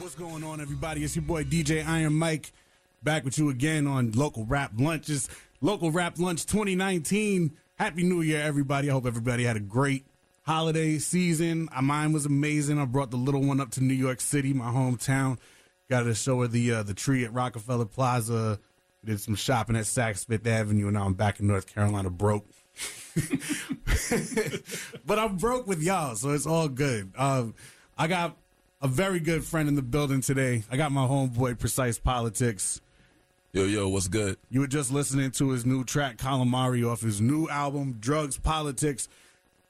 What's going on, everybody? It's your boy DJ Iron Mike back with you again on Local Rap Lunches. Local Rap Lunch 2019. Happy New Year, everybody. I hope everybody had a great holiday season. Uh, Mine was amazing. I brought the little one up to New York City, my hometown. Got to show her the uh, the tree at Rockefeller Plaza. Did some shopping at Saks Fifth Avenue, and now I'm back in North Carolina broke. but I'm broke with y'all, so it's all good. Um, I got a very good friend in the building today. I got my homeboy, Precyce Politix. Yo, yo, what's good? You were just listening to his new track, Calamari, off his new album, Drugs Politics,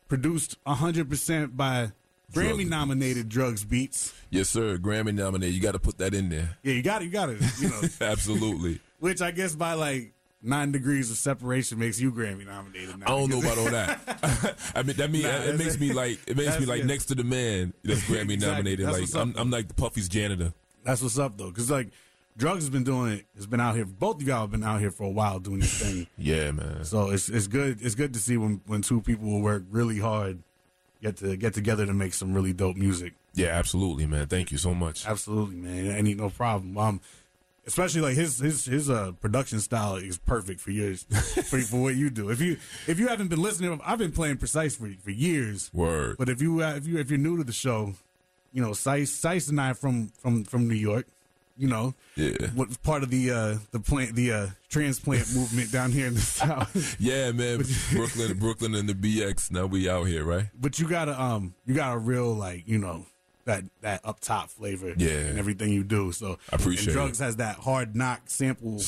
produced 100% by Grammy nominated Drugs Beats. Yes, sir. Grammy nominated. You got to put that in there. Yeah, you got it, you got it. You know, Absolutely. which I guess by like nine degrees of separation makes you Grammy nominated now. I don't know about all that. I mean, that mean Nah, it makes me like it makes me like next to the man that's Grammy Exactly. nominated. That's Like I'm, I'm like the Puffy's janitor. That's what's up though, because like Drugs has been doing it. Has been out here. Both of y'all have been out here for a while doing this thing. Yeah, man. So it's it's good. It's good to see when when two people will work really hard, get to get together to make some really dope music. Yeah, absolutely, man. Thank you so much. Absolutely, man. Any no problem. Um, especially like his his his uh production style is perfect for yours for, for what you do. If you if you haven't been listening, I've been playing precise for for years. Word. But if you uh, if you if you're new to the show, you know, Cyce Cyce and I from from from New York. You know, Yeah. what part of the uh the plant the uh transplant movement down here in the south. Yeah, man. Brooklyn, Brooklyn, and the BX. Now we out here, right? but you got a um you got a real like you know that that up top flavor Yeah. and everything you do so I appreciate and drugs it. has that hard knock sample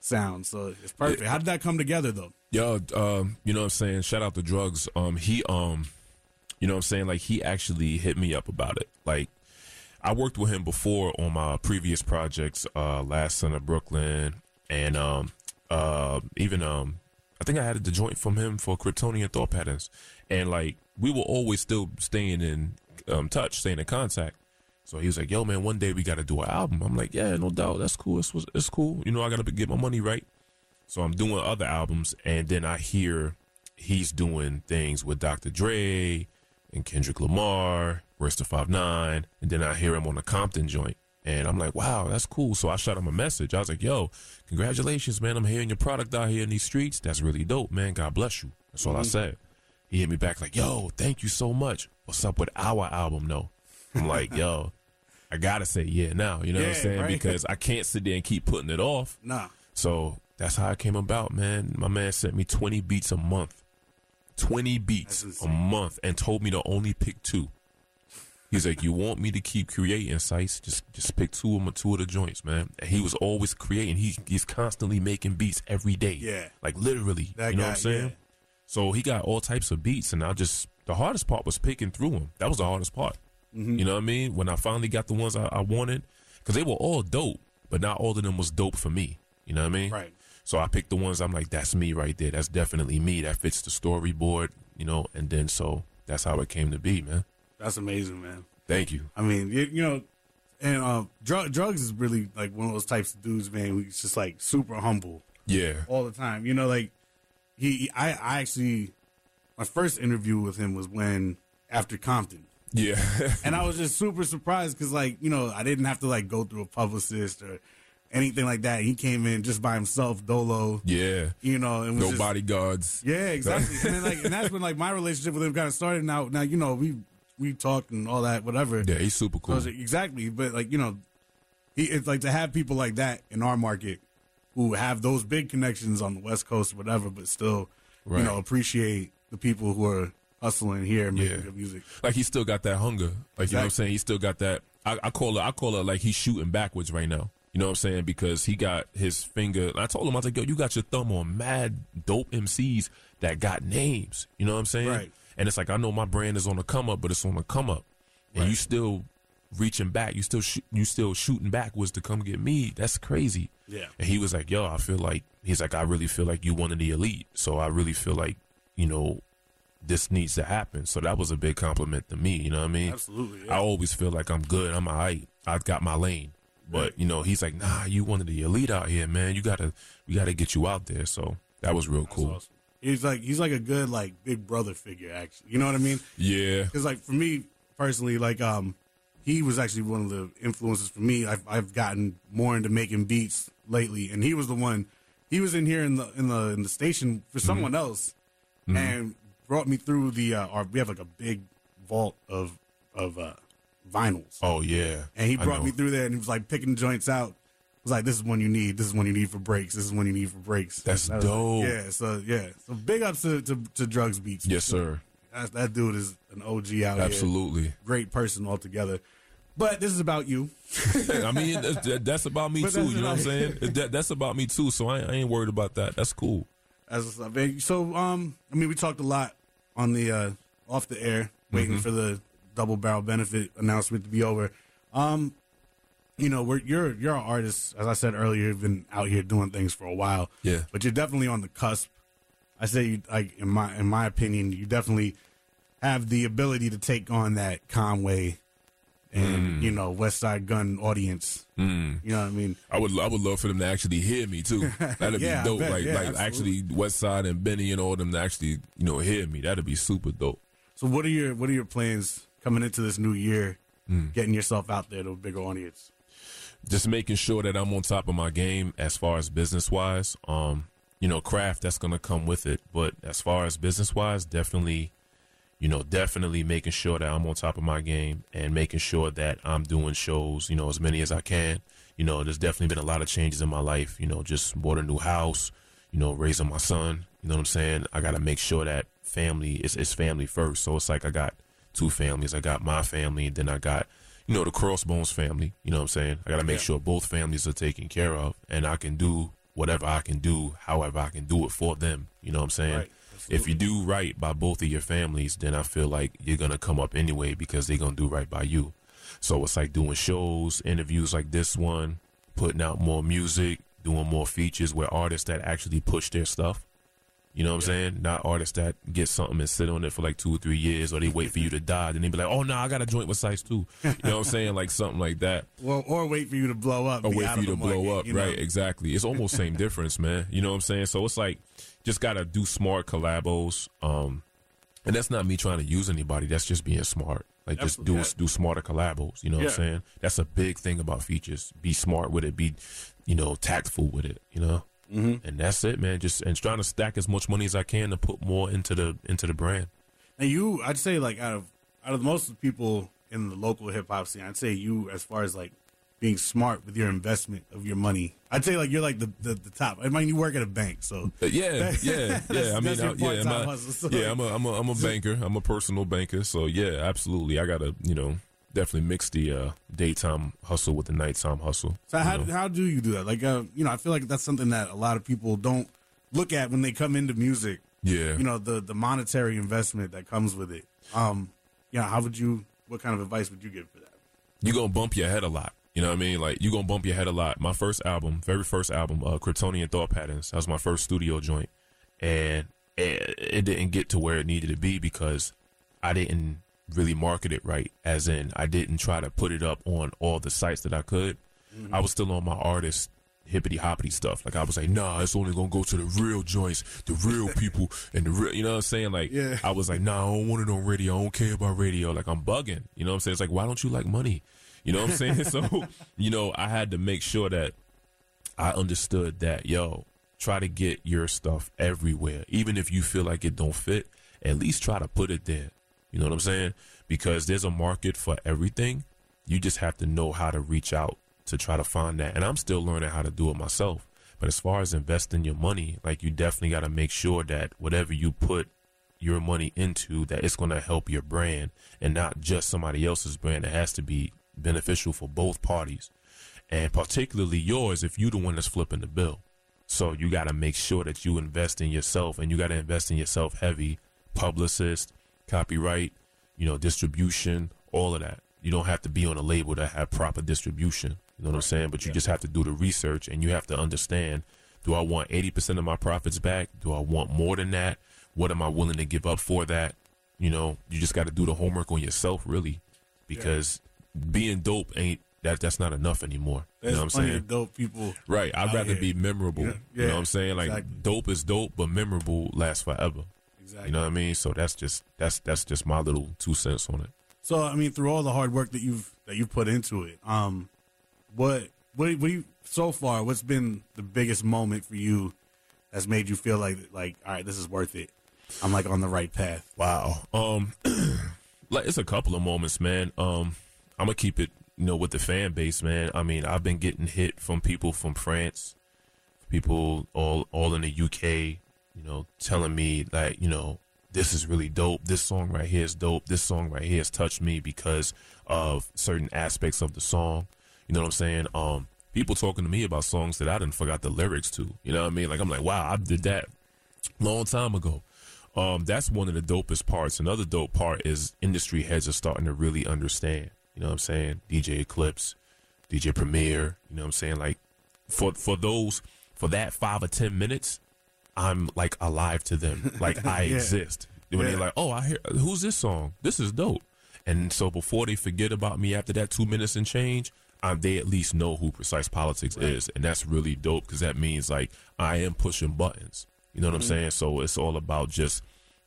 sound so it's perfect how did that come together though Yo, um, you know what I'm saying? Shout out to drugs. Um, he, um, you know what I'm saying? Like he actually hit me up about it. Like I worked with him before on my previous projects, uh, last son of Brooklyn and, um, uh, even, um, I think I had the joint from him for Kryptonian thought patterns. And like we were always still staying in, um, touch, staying in contact. So he was like, yo, man, one day we got to do an album. I'm like, yeah, no doubt. That's cool. It's, it's cool. You know, I got to get my money right. So I'm doing other albums, and then I hear he's doing things with Dr. Dre and Kendrick Lamar, Rest of Five Nine, and then I hear him on the Compton joint, and I'm like, wow, that's cool. So I shot him a message. I was like, yo, congratulations, man. I'm hearing your product out here in these streets. That's really dope, man. God bless you. That's all I said. He hit me back like, yo, thank you so much. What's up with our album, though? I'm like, yo. I gotta say yeah now, you know what I'm saying? right. Because I can't sit there and keep putting it off. nah So that's how it came about, man. My man sent me 20 beats a month. 20 beats a month and told me to only pick two. He's like, you want me to keep creating, Cyce? Just, just pick two of my two of the joints, man. And he was always creating. He, he's constantly making beats every day. Yeah. Like literally. That you know guy, what I'm saying? yeah. So he got all types of beats and I just, the hardest part was picking through them. That was the hardest part. Mm-hmm. You know what I mean? When I finally got the ones I, I wanted, cause they were all dope, but not all of them was dope for me. You know what I mean? Right. So I picked the ones I'm like, that's me right there. That's definitely me. That fits the storyboard, you know. And then so that's how it came to be, man. that's amazing man Thank you. i mean you, you know and drug, drugs is really like one of those types of dudes man who's just like super humble Yeah. all the time. You know, like he, I, I actually, my first interview with him was when after Compton, Yeah. and I was just super surprised because, like, you know, I didn't have to like go through a publicist or anything like that. He came in just by himself, dolo. yeah. You know, and was No just- bodyguards. Yeah, exactly. and then like, and that's when like my relationship with him kind of started. Now, now you know we we talked and all that, whatever. Yeah, he's super cool. it's like- exactly, but like you know, he it's like to have people like that in our market who have those big connections on the West Coast, or whatever, but still, Right. you know, appreciate the people who are hustling here making Yeah. good music. like he still got that hunger. Like you know what I'm saying? He still got that. I, I call it. I call it like he's shooting backwards right now. You know what I'm saying? Because he got his finger. I told him I was like, yo, you got your thumb on mad dope MCs that got names. You know what I'm saying? Right. And it's like I know my brand is on the come up, but it's on the come up, and Right. you still reaching back. You still shoot, you still shooting backwards to come get me. That's crazy. Yeah. And he was like, yo, I feel like he's like, I really feel like you one of the elite. So I really feel like you know this needs to happen. So that was a big compliment to me. You know what I mean? Absolutely, yeah. I always feel like I'm good. I'm alright. I've got my lane. But Right. you know, he's like, nah, you one of the elite out here, man. You gotta, we gotta get you out there. So that was real That's cool. awesome. He's like he's like a good like big brother figure, actually. You know what I mean? Yeah, Because like for me personally, like um, he was actually one of the influences for me. I've, I've gotten more into making beats lately, and he was the one. He was in here in the in the in the station for someone else, and brought me through the. Uh, our, we have like a big vault of of uh, vinyls, Oh yeah. and he brought me through there, and he was like picking joints out. Was like, this is one you need. This is one you need for breaks. This is one you need for breaks. That's dope. Yeah. So yeah. So big ups to to, to drugs beats. Yes, sir. That, that dude is an OG out here. Absolutely. Great person altogether. But this is about you. I mean, that's, that- that's about me But too. that's You know what I'm saying? That, that's about me too. So I, I ain't worried about that. That's cool. As what's up, man. So, um, I mean, we talked a lot on the uh, off the air, waiting Mm-hmm. for the double barrel benefit announcement to be over. Um, you know, we're you're you're an artist, as I said earlier. You've been out here doing things for a while, Yeah. but you're definitely on the cusp. I say, you, like in my in my opinion, you definitely have the ability to take on that Conway and you know Westside Gunn audience. Mm. You know what I mean? I would I would love for them to actually hear me too. That'd Yeah, be dope. bet. Like Yeah, like absolutely. actually West Side and Benny and all them to actually you know hear me. That'd be super dope. So what are your what are your plans coming into this new year? Mm. Getting yourself out there to a bigger audience. Just making sure that I'm on top of my game as far as business wise. Um, you know, craft that's gonna come with it, but as far as business wise, definitely, you know, definitely making sure that I'm on top of my game and making sure that I'm doing shows. You know, as many as I can. You know, there's definitely been a lot of changes in my life. You know, just bought a new house. You know, raising my son. You know what I'm saying? I got to make sure that family is is family first. So it's like I got two families. I got my family, and then I got you know the Crossbones family. You know what I'm saying? I got to make Yeah. sure both families are taken care of, and I can do whatever I can do, however I can do it for them. You know what I'm saying? Right. If you do right by both of your families, then I feel like you're gonna come up anyway because they're gonna do right by you. So it's like doing shows, interviews like this one, putting out more music, doing more features with artists that actually push their stuff. You know what I'm saying? Not artists that get something and sit on it for like two or three years, or they wait for you to die, then they be like, "Oh no, I got a joint with Cyce too." You know what I'm saying? Like something like that, Well, or wait for you to blow up. or wait for you to blow market, up. you know? Right? Exactly. It's almost same difference, man. You know what I'm saying? So it's like just gotta do smart collabos. Um, and that's not me trying to use anybody. That's just being smart. Like just do do smarter collabos. You know what I'm saying? That's a big thing about features. Be smart with it. Be, you know, tactful with it. You know. Mm-hmm. And that's it, man. Just and trying to stack as much money as I can to put more into the into the brand. And you, I'd say like out of out of most of the people in the local hip hop scene, I'd say you as far as like being smart with your investment of your money. I'd say like you're like the the, the top. I mean, you work at a bank, so But yeah, yeah, yeah. I mean, I, yeah, I'm a, yeah, I'm a, I'm a, I'm a banker. I'm a personal banker. So yeah, absolutely. I gotta, you know, definitely mix the uh, daytime hustle with the nighttime hustle. So how know? how do you do that? Like, uh, you know, I feel like that's something that a lot of people don't look at when they come into music. yeah, You know, the the monetary investment that comes with it. Um, you know, how would you? What kind of advice would you give for that? you're gonna bump your head a lot. You know what I mean? Like you're gonna bump your head a lot. My first album, very first album, uh, Kryptonian Thought Patterns. That was my first studio joint, and it, it didn't get to where it needed to be because I didn't really market it right. As in, I didn't try to put it up on all the sites that I could. Mm-hmm. I was still on my artist hippity hoppity stuff. Like I was like, nah, it's only gonna go to the real joints, the real people, and the real. You know what I'm saying? Like, Yeah. I was like, nah, I don't want it on radio. I don't care about radio. Like I'm bugging. You know what I'm saying? It's like, why don't you like money? You know what I'm saying? so, you know, I had to make sure that I understood that, yo, try to get your stuff everywhere. Even if you feel like it don't fit, at least try to put it there. You know what I'm saying? Because there's a market for everything. You just have to know how to reach out to try to find that. And I'm still learning how to do it myself. But as far as investing your money, like you definitely got to make sure that whatever you put your money into, that it's going to help your brand and not just somebody else's brand. It has to be beneficial for both parties and particularly yours if you're the one that's flipping the bill. So you got to make sure that you invest in yourself and you got to invest in yourself heavy, publicist, copyright, you know, distribution, all of that. You don't have to be on a label that have proper distribution. You know what I'm saying? But you just have to do the research and you have to understand, do I want 80% of my profits back? Do I want more than that? What am I willing to give up for that? You know, you just got to do the homework on yourself really because being dope ain't that that's not enough anymore. There's you know what I'm saying? dope people. Right. I'd rather here. be memorable. Yeah. You know what I'm saying? Like exactly. dope is dope, but memorable lasts forever. Exactly. You know what I mean? So that's just that's that's just my little two cents on it. So I mean, through all the hard work that you've that you've put into it. Um, what what what you so far? What's been the biggest moment for you that's made you feel like like all right, this is worth it. I'm like on the right path. Wow. Um, like it's a couple of moments, man. Um, I'm gonna keep it, you know, with the fan base, man. I mean, I've been getting hit from people from France, people all all in the UK, you know, telling me like, you know, this is really dope. This song right here is dope. This song right here has touched me because of certain aspects of the song. You know what I'm saying? Um, people talking to me about songs that I didn't forgot the lyrics to. You know what I mean? Like I'm like, wow, I did that long time ago. Um, that's one of the dopest parts. Another dope part is industry heads are starting to really understand. You know what I'm saying? DJ Eclipse, DJ Premier. You know what I'm saying? Like for for those for that five or ten minutes, I'm like alive to them. Like I Yeah. exist. When Yeah. they're like, oh, I hear who's this song? This is dope. And so before they forget about me after that two minutes and change, um, they at least know who Precyce Politix is, and that's really dope because that means like I am pushing buttons. You know what I'm saying? So it's all about just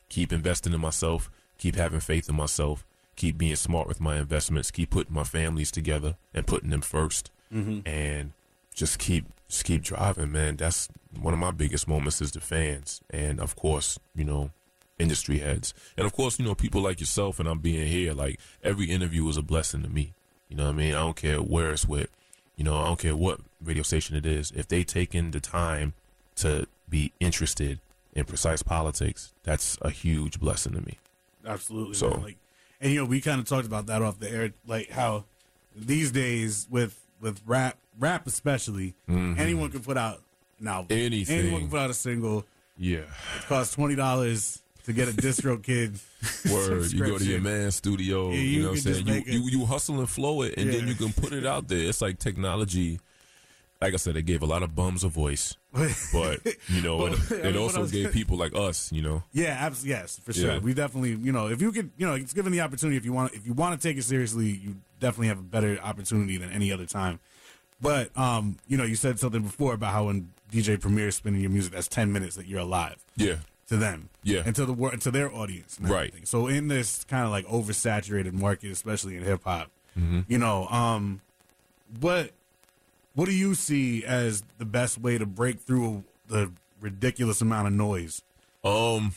keep investing in myself, keep having faith in myself, keep being smart with my investments, keep putting my families together and putting them 1st and just keep just keep driving, man. That's one of my biggest moments is the fans, and of course, you know, industry heads, and of course, you know, people like yourself and I'm being here. Like every interview is a blessing to me. You know what I mean? I don't care where it's with. You know, I don't care what radio station it is. If they taken the time to be interested in Precyce Politix, that's a huge blessing to me. Absolutely. So- man. like, and you know, we kind of talked about that off the air, like how these days with with rap, rap especially, anyone can put out an album. Mm-hmm. Anything. Anyone can put out a single. Yeah. It costs twenty dollars to get a distro kid. Word. You go to your man's studio, Yeah, you, you know what I'm saying? You, you you hustle and flow it and then you can put it out there. It's like technology like I said, it gave a lot of bums a voice. But you know, Well, it, I it mean, also was- gave people like us, you know. Yeah, abs- yes, for sure. Yeah. We definitely, you know, if you could, you know, it's given the opportunity. If you want, if you want to take it seriously, you definitely have a better opportunity than any other time. But, um, you know, you said something before about how when DJ Premier is spinning your music, that's ten minutes that you're alive Yeah. to them, Yeah. and to the world, and to their audience, Right. everything. So in this kind of like oversaturated market, especially in hip hop, Mm-hmm. you know, um, what what do you see as the best way to break through the ridiculous amount of noise? Um,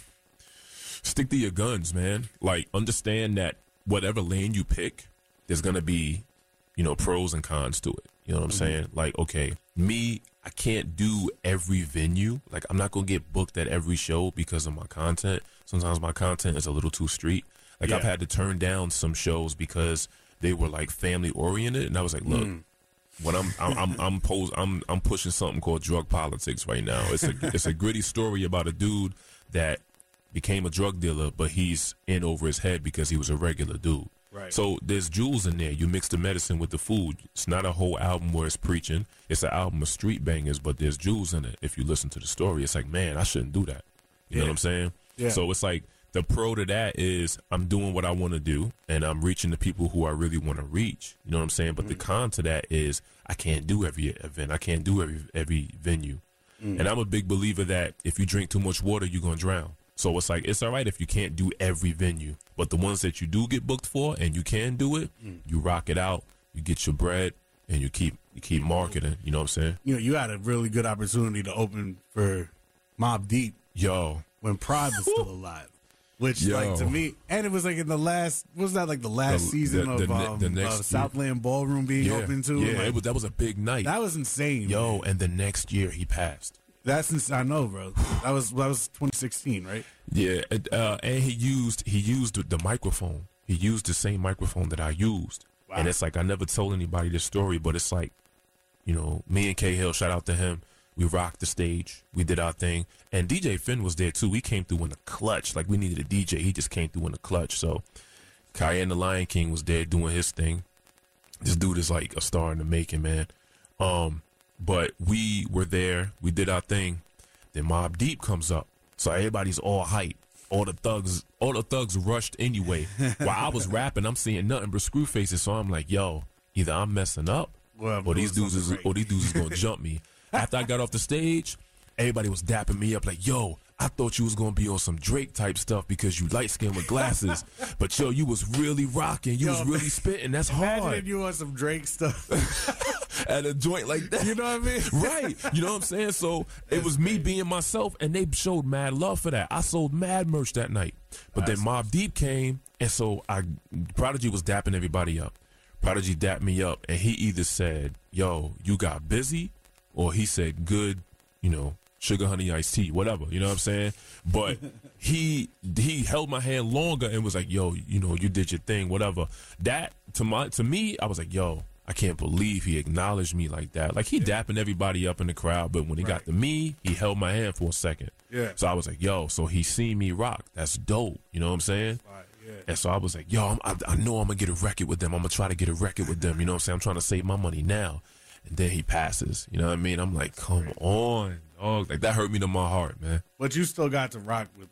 stick to your guns, man. Like, understand that whatever lane you pick, there's gonna be, you know, pros and cons to it. You know what I'm mm-hmm. saying? Like, okay, me, I can't do every venue. Like, I'm not gonna get booked at every show because of my content. Sometimes my content is a little too street. Like, I've had to turn down some shows because they were like family oriented, and I was like, look. Mm. When I'm I'm I'm I'm, pose, I'm I'm pushing something called drug politics right now. It's a it's a gritty story about a dude that became a drug dealer, but he's in over his head because he was a regular dude. Right. So there's jewels in there. You mix the medicine with the food. It's not a whole album where it's preaching. It's an album of street bangers, but there's jewels in it. If you listen to the story, it's like, man, I shouldn't do that. You know what I'm saying? Yeah. So it's like the pro to that is I'm doing what I want to do and I'm reaching the people who I really want to reach. You know what I'm saying? But the mm. con to that is I can't do every event. I can't do every every venue. Mm. And I'm a big believer that if you drink too much water, you're gonna drown. So it's like it's all right if you can't do every venue, but the ones that you do get booked for and you can do it, you rock it out, you get your bread, and you keep you keep marketing. You know what I'm saying? you know, you had a really good opportunity to open for Mobb Deep Yo, when Pride was still alive. Which, Yo. like to me, and it was like in the last, was that like the last The- season the- of the um, the next uh, Southland Ballroom being yeah, open too? yeah, Like, it was, that was a big night. that was insane. Yo, man. and the next year he passed. That's ins- I know, bro. That was that was 2016, right? Yeah, and, uh, and he used he used the microphone. He used the same microphone that I used, Wow. and it's like I never told anybody this story, but it's like, you know, me and K Hill, shout out to him. We rocked the stage. We did our thing, and DJ Finn was there too. He came through in the clutch. Like we needed a DJ. He just came through in the clutch. So, Cayenne the Lion King was there doing his thing. This dude is like a star in the making, man. Um, but we were there. We did our thing. Then Mobb Deep comes up, so everybody's all hype. All the thugs, all the thugs rushed anyway. While I was rapping, I'm seeing nothing but screw faces. So I'm like, yo, either I'm messing up, Well, or these dudes is, or these dudes is gonna jump me. After I got off the stage, everybody was dapping me up like, yo, I thought you was gonna be on some Drake type stuff because you light skinned with glasses, but yo, you was really rocking. You Yo, was really spitting. That's Imagine hard if you on some Drake stuff. at a joint like that. you know what I mean? right. You know what I'm saying? So it was me being myself, and they showed mad love for that. I sold mad merch that night. But then Mobb Deep came, and so I Prodigy was dapping everybody up. Prodigy dapped me up, and he either said, "Yo, you got busy," or he said, "Good," you know, sugar honey iced tea, whatever. You know what I'm saying? But he he held my hand longer and was like, "Yo, you know, you did your thing, whatever." That to my to me, I was like, "Yo." I can't believe he acknowledged me like that. Like he dapping everybody up in the crowd, but when he got to me, he held my hand for a second. Yeah. So I was like, "Yo," so he seen me rock. That's dope. You know what I'm saying? Right, yeah. And so I was like, "Yo, I'm, I, I know I'm gonna get a record with them. I'm gonna try to get a record with them." You know what I'm saying? I'm trying to save my money now. And then he passes. You know what I mean? I'm like, "Come on, dog!" Like that hurt me to my heart, man. But you still got to rock with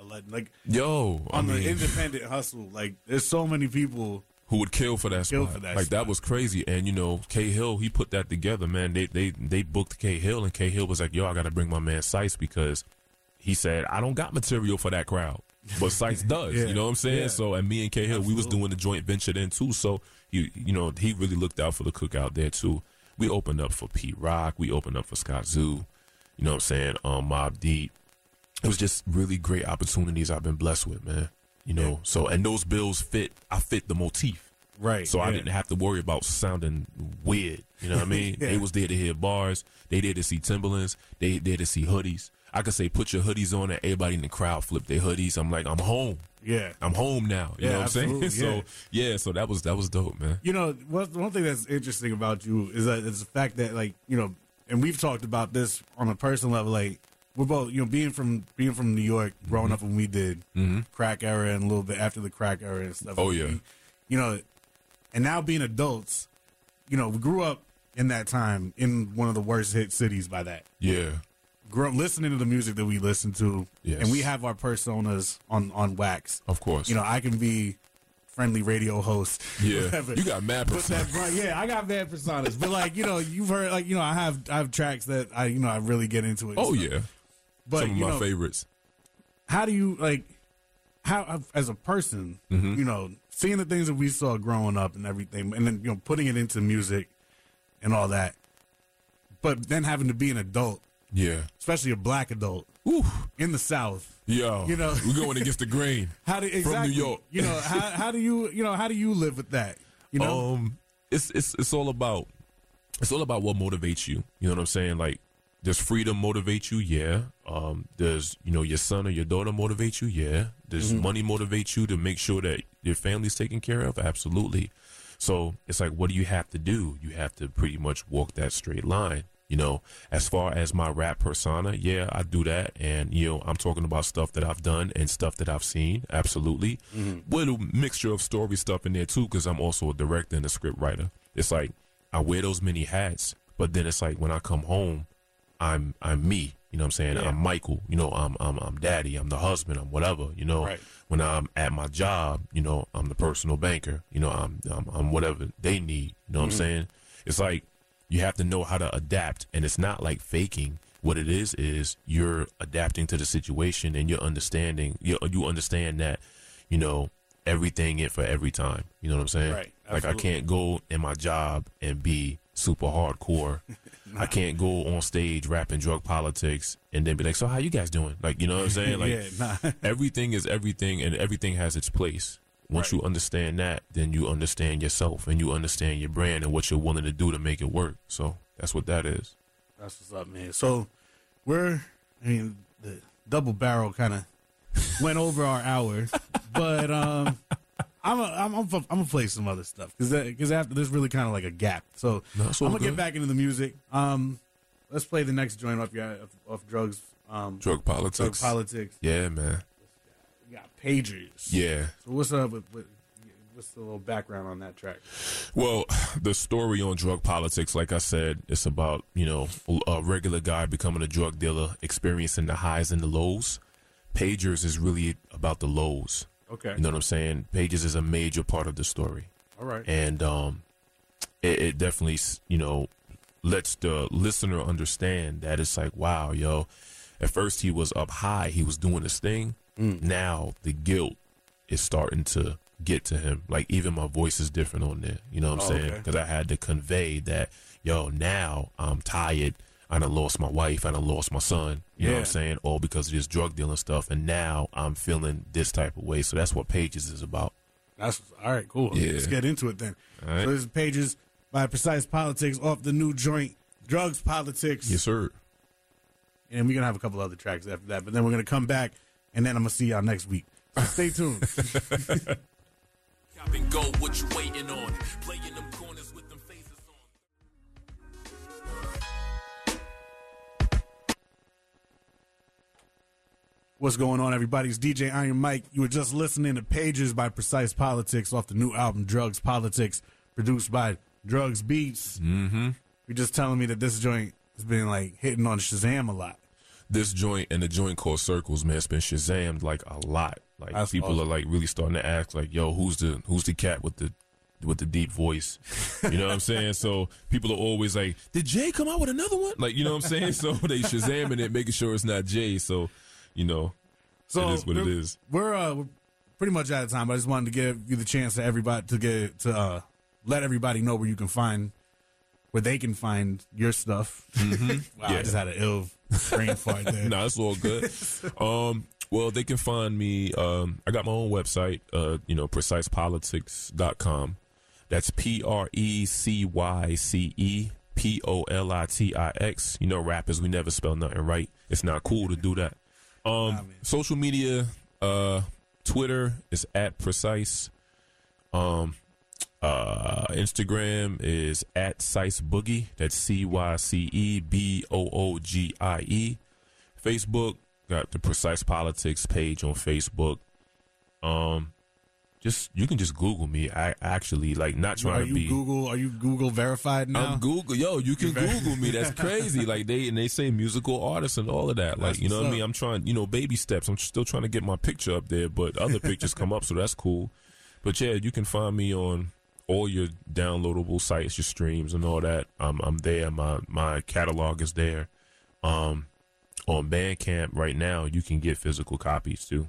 a legend. Like Yo, I on mean, the independent hustle, like there's so many people. who would kill for that Kill spot. for that like that was crazy. And you know, K Hill, he put that together, man. They they they booked K Hill, and K Hill was like, "Yo, I got to bring my man Cyce because he said I don't got material for that crowd, but Cyce does. Yeah, You know what I'm saying? yeah. So, and me and K Hill, we was doing the joint venture then too. So you you know, he really looked out for the cookout there too. We opened up for Pete Rock. We opened up for Scott Zoo. You know what I'm saying? Um, Mobb Deep. It was just really great opportunities I've been blessed with, man. You know, so and those bills fit. I fit the motif. Right. So I didn't have to worry about sounding weird. You know what I mean? Yeah. They was there to hear bars. They there to see Timberlands. They there to see hoodies. I could say put your hoodies on and everybody in the crowd flip their hoodies. I'm like, I'm home. Yeah. I'm home now. You Yeah, know what I'm saying? absolutely, So yeah, so that was that was dope, man. You know, one thing that's interesting about you is that it's the fact that, like, you know, and we've talked about this on a personal level. Like, we're both, you know, being from being from New York, growing Mm-hmm. up when we did crack era and a little bit after the crack era and stuff. Oh, yeah. We- you know, and now being adults, you know, we grew up in that time in one of the worst hit cities by that. Yeah. Grew up listening to the music that we listen to, Yes. and we have our personas on on wax. Of course. You know, I can be friendly radio host. Yeah. whatever. You got mad Put that, personas. yeah, I got mad personas, but like you know, you've heard like you know, I have I have tracks that I you know I really get into it. Oh stuff. yeah. but Some of my know, favorites. how do you like how as a person, Mm-hmm. you know, seeing the things that we saw growing up and everything, and then you know putting it into music and all that, but then having to be an adult, Yeah. especially a black adult in the South. Yo. You know- we're going against the grain. How do exactly? From New York. You know how how do you you know how do you live with that? You know, Um, it's it's it's all about it's all about what motivates you. You know what I'm saying? Like, does freedom motivate you? Yeah. Um, does you know your son or your daughter motivate you? Yeah. Does money motivate you to make sure that your family's taken care of? Absolutely. So it's like, what do you have to do? You have to pretty much walk that straight line. You know, as far as my rap persona, yeah, I do that, and you know, I'm talking about stuff that I've done and stuff that I've seen, absolutely, mm-hmm. with a mixture of story stuff in there too, because I'm also a director and a script writer. It's like I wear those many hats, but then it's like when I come home, I'm I'm me. You know what I'm saying? Yeah. I'm Michael. You know, I'm I'm I'm daddy. I'm the husband. I'm whatever. You know, Right. when I'm at my job, you know, I'm the personal banker. You know, I'm I'm, I'm whatever they need. You know what I'm mm. saying? It's like you have to know how to adapt, and it's not like faking. What it is is you're adapting to the situation, and you're understanding. You you understand that, you know, everything in for every time. You know what I'm saying? Right. Like I can't go in my job and be super hardcore. I can't go on stage rapping drug politics and then be like, "So how you guys doing?" Like, you know what I'm saying? Like, yeah, nah. everything is everything and everything has its place. Once Right. you understand that, then you understand yourself and you understand your brand and what you're willing to do to make it work. So that's what that is. That's what's up, man. So we're, I mean, the double barrel kind of went over our hour, but um, I'm a, I'm I'm, I'm gonna play some other stuff because because after there's really kind of like a gap. So No, I'm gonna get back into the music. Um, let's play the next joint off your off, off drugs. Um, Drug politics. drug politics. yeah, man. Got pagers. Yeah. So what's up with, with what's the little background on that track? Well, the story on drug politics, like I said, it's about, you know, a regular guy becoming a drug dealer, experiencing the highs and the lows. Pagers is really about the lows. Okay. You know what I'm saying? Pages is a major part of the story. All right. and um, it, it definitely you know lets the listener understand that it's like wow yo At first, he was up high, he was doing his thing. Mm. Now the guilt is starting to get to him. Like even my voice is different on there. You know what I'm Oh, saying? okay. Because I had to convey that, yo, now I'm tired. I done lost my wife. I done lost my son. You know what I'm saying? All because of this drug dealing stuff. And now I'm feeling this type of way. So that's what Pages is about. That's all right. Cool. Yeah. Let's get into it then. Right. So this is pages by Precyce Politix off the new joint, Drugs Politics. Yes, sir. And we're gonna have a couple other tracks after that. But then we're gonna come back, and then I'm gonna see y'all next week. So stay tuned. And go, what you waiting on? Playing them corners with them faces on. What's going on, everybody? It's DJ Iron Mike. You were just listening to Pages by Precyce Politix off the new album Drugs Politics, produced by Drugs Beats. Mm-hmm. You're just telling me that this joint has been like hitting on Shazam a lot. This joint and the joint called Circles, man, it's been shazammed like a lot. Like That's people awesome. are like really starting to ask, like, yo, who's the who's the cat with the with the deep voice? You know what I'm saying? So people are always like, did Jay come out with another one? Like, you know what I'm saying? So they shazamming it, making sure it's not Jay. So, you know, So it is what it is. we're- uh, we're pretty much out of time. But I just wanted to give you the chance to everybody to get to uh, let everybody know where you can find where they can find your stuff. wow, I Mm-hmm. Yeah. just had an ill brain fart there. no, it's all good. um, well, they can find me. Um, I got my own website. Uh, you know, precycepolitix.com. That's P R E C Y C E P O L I T I X. You know, rappers, we never spell nothing right. It's not cool to do that. Um, social media, uh, Twitter is at precise. Um, uh, Instagram is at Cyce Boogie. That's C Y C E B O O G I E. Facebook got the Precyce Politix page on Facebook. Um, just you can just Google me. I actually like not trying Are to you be. Google? Are you Google verified now? I'm Google. Yo, you can Google me. That's crazy. Like they and they say musical artists and all of that. Like That's you know what I mean. I'm trying. You know, baby steps. I'm still trying to get my picture up there, but other pictures come up, so that's cool. But yeah, you can find me on all your downloadable sites, your streams, and all that. I'm I'm there. My my catalog is there. Um, on Bandcamp right now, you can get physical copies too.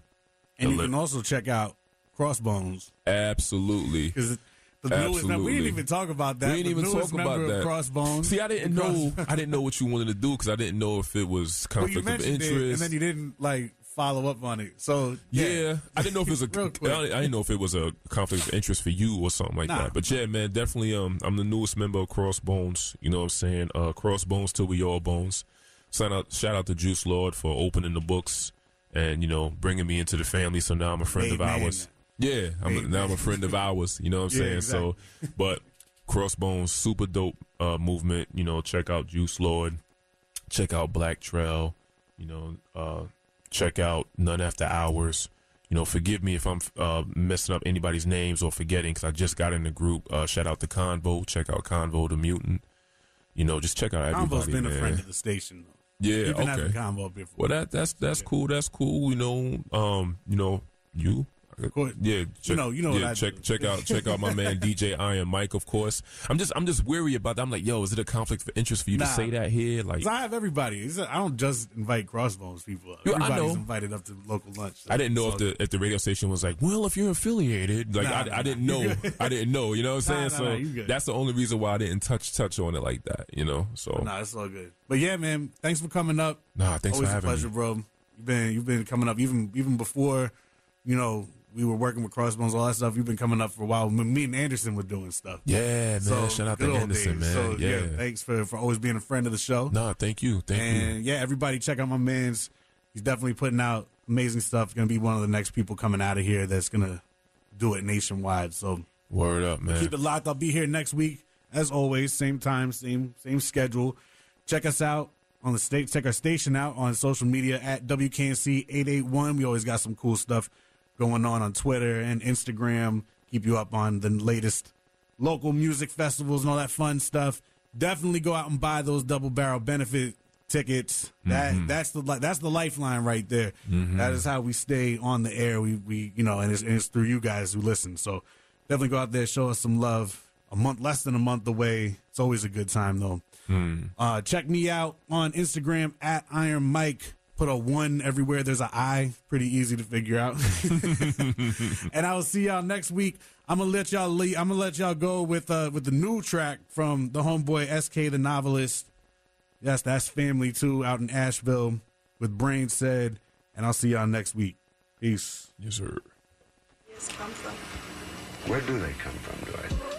and you can also check out Crossbones Absolutely. because the newest. Member, we didn't even talk about that. We didn't even talk about that. Crossbones. See, I didn't know. I didn't know what you wanted to do because I didn't know if it was Well, conflict of mentioned it, interest. and then you didn't like follow up on it. So yeah, yeah. I didn't know if it was a. I didn't know if it was a conflict of interest for you or something like Nah. that. But yeah, man, definitely. Um, I'm the newest member of Crossbones. You know what I'm saying? Uh, Crossbones till we all bones. Shout out, shout out to Juice Lord for opening the books and you know bringing me into the family. So now I'm a friend of Amen. ours. Yeah, I'm a, now I'm a friend of ours. You know what I'm Yeah, saying? So, but Crossbones, super dope uh, movement. You know, check out Juice Lord, check out Black Trail. You know, uh, check out None After Hours. You know, forgive me if I'm uh, messing up anybody's names or forgetting because I just got in the group. Uh, shout out to Convo. Check out Convo the Mutant. You know, just check out everybody. Convo's been man. a friend of the station. though. Yeah, You've been okay. Convo before. Well, that that's that's cool. That's cool. You know, um, you know, you. Course. Yeah, check, know- you know yeah, I check do. check out check out my man DJ Iron Mike. Of course, I'm just I'm just weary about that. I'm like, yo, is it a conflict of interest for you Nah. to say that here? Like, I have everybody. A- I don't just invite Crossbones people. I Everybody's know. invited up to local lunch. I didn't know So- if the if the radio station was like, well, if you're affiliated, like Nah, I, nah, I didn't know, I didn't know, you know what I'm saying? so you that's the only reason why I didn't touch touch on it like that, you know. So Nah, it's all good. But yeah, man, thanks for coming up. Nah, thanks Always for a having pleasure, me. bro. You've been you've been coming up even even before, you know, we were working with Crossbones, all that stuff. You've been coming up for a while. Me and Anderson were doing stuff. Yeah, man. So, Shout out to Anderson, days. man. So, yeah. thanks for, for always being a friend of the show. Nah, thank you, thank you. And yeah, everybody check out my man's. He's definitely putting out amazing stuff. Going to be one of the next people coming out of here that's going to do it nationwide. So Word up, man. keep it locked. I'll be here next week as always. Same time, same same schedule. Check us out on the state. Check our station out on social media at WKNC eight eight one. We always got some cool stuff going on on Twitter and Instagram. Keep you up on the latest local music festivals and all that fun stuff. Definitely go out and buy those double barrel benefit tickets. That mm-hmm. that's the that's the lifeline right there. Mm-hmm. That is how we stay on the air. We we you know, and it's, and it's through you guys who listen. So definitely go out there, show us some love. A month less than a month away. It's always a good time though. Hmm. Uh, check me out on Instagram at Iron Mike put a one everywhere there's an I. Pretty easy to figure out. and I will see y'all next week. I'm gonna let y'all leave. I'm gonna let y'all go with uh with the new track from the homeboy SK the novelist. Yes, that's family too out in Asheville with Brain said. And I'll see y'all next week. Peace. Yes, sir. Ideas come from? Where do they come from, do Ideas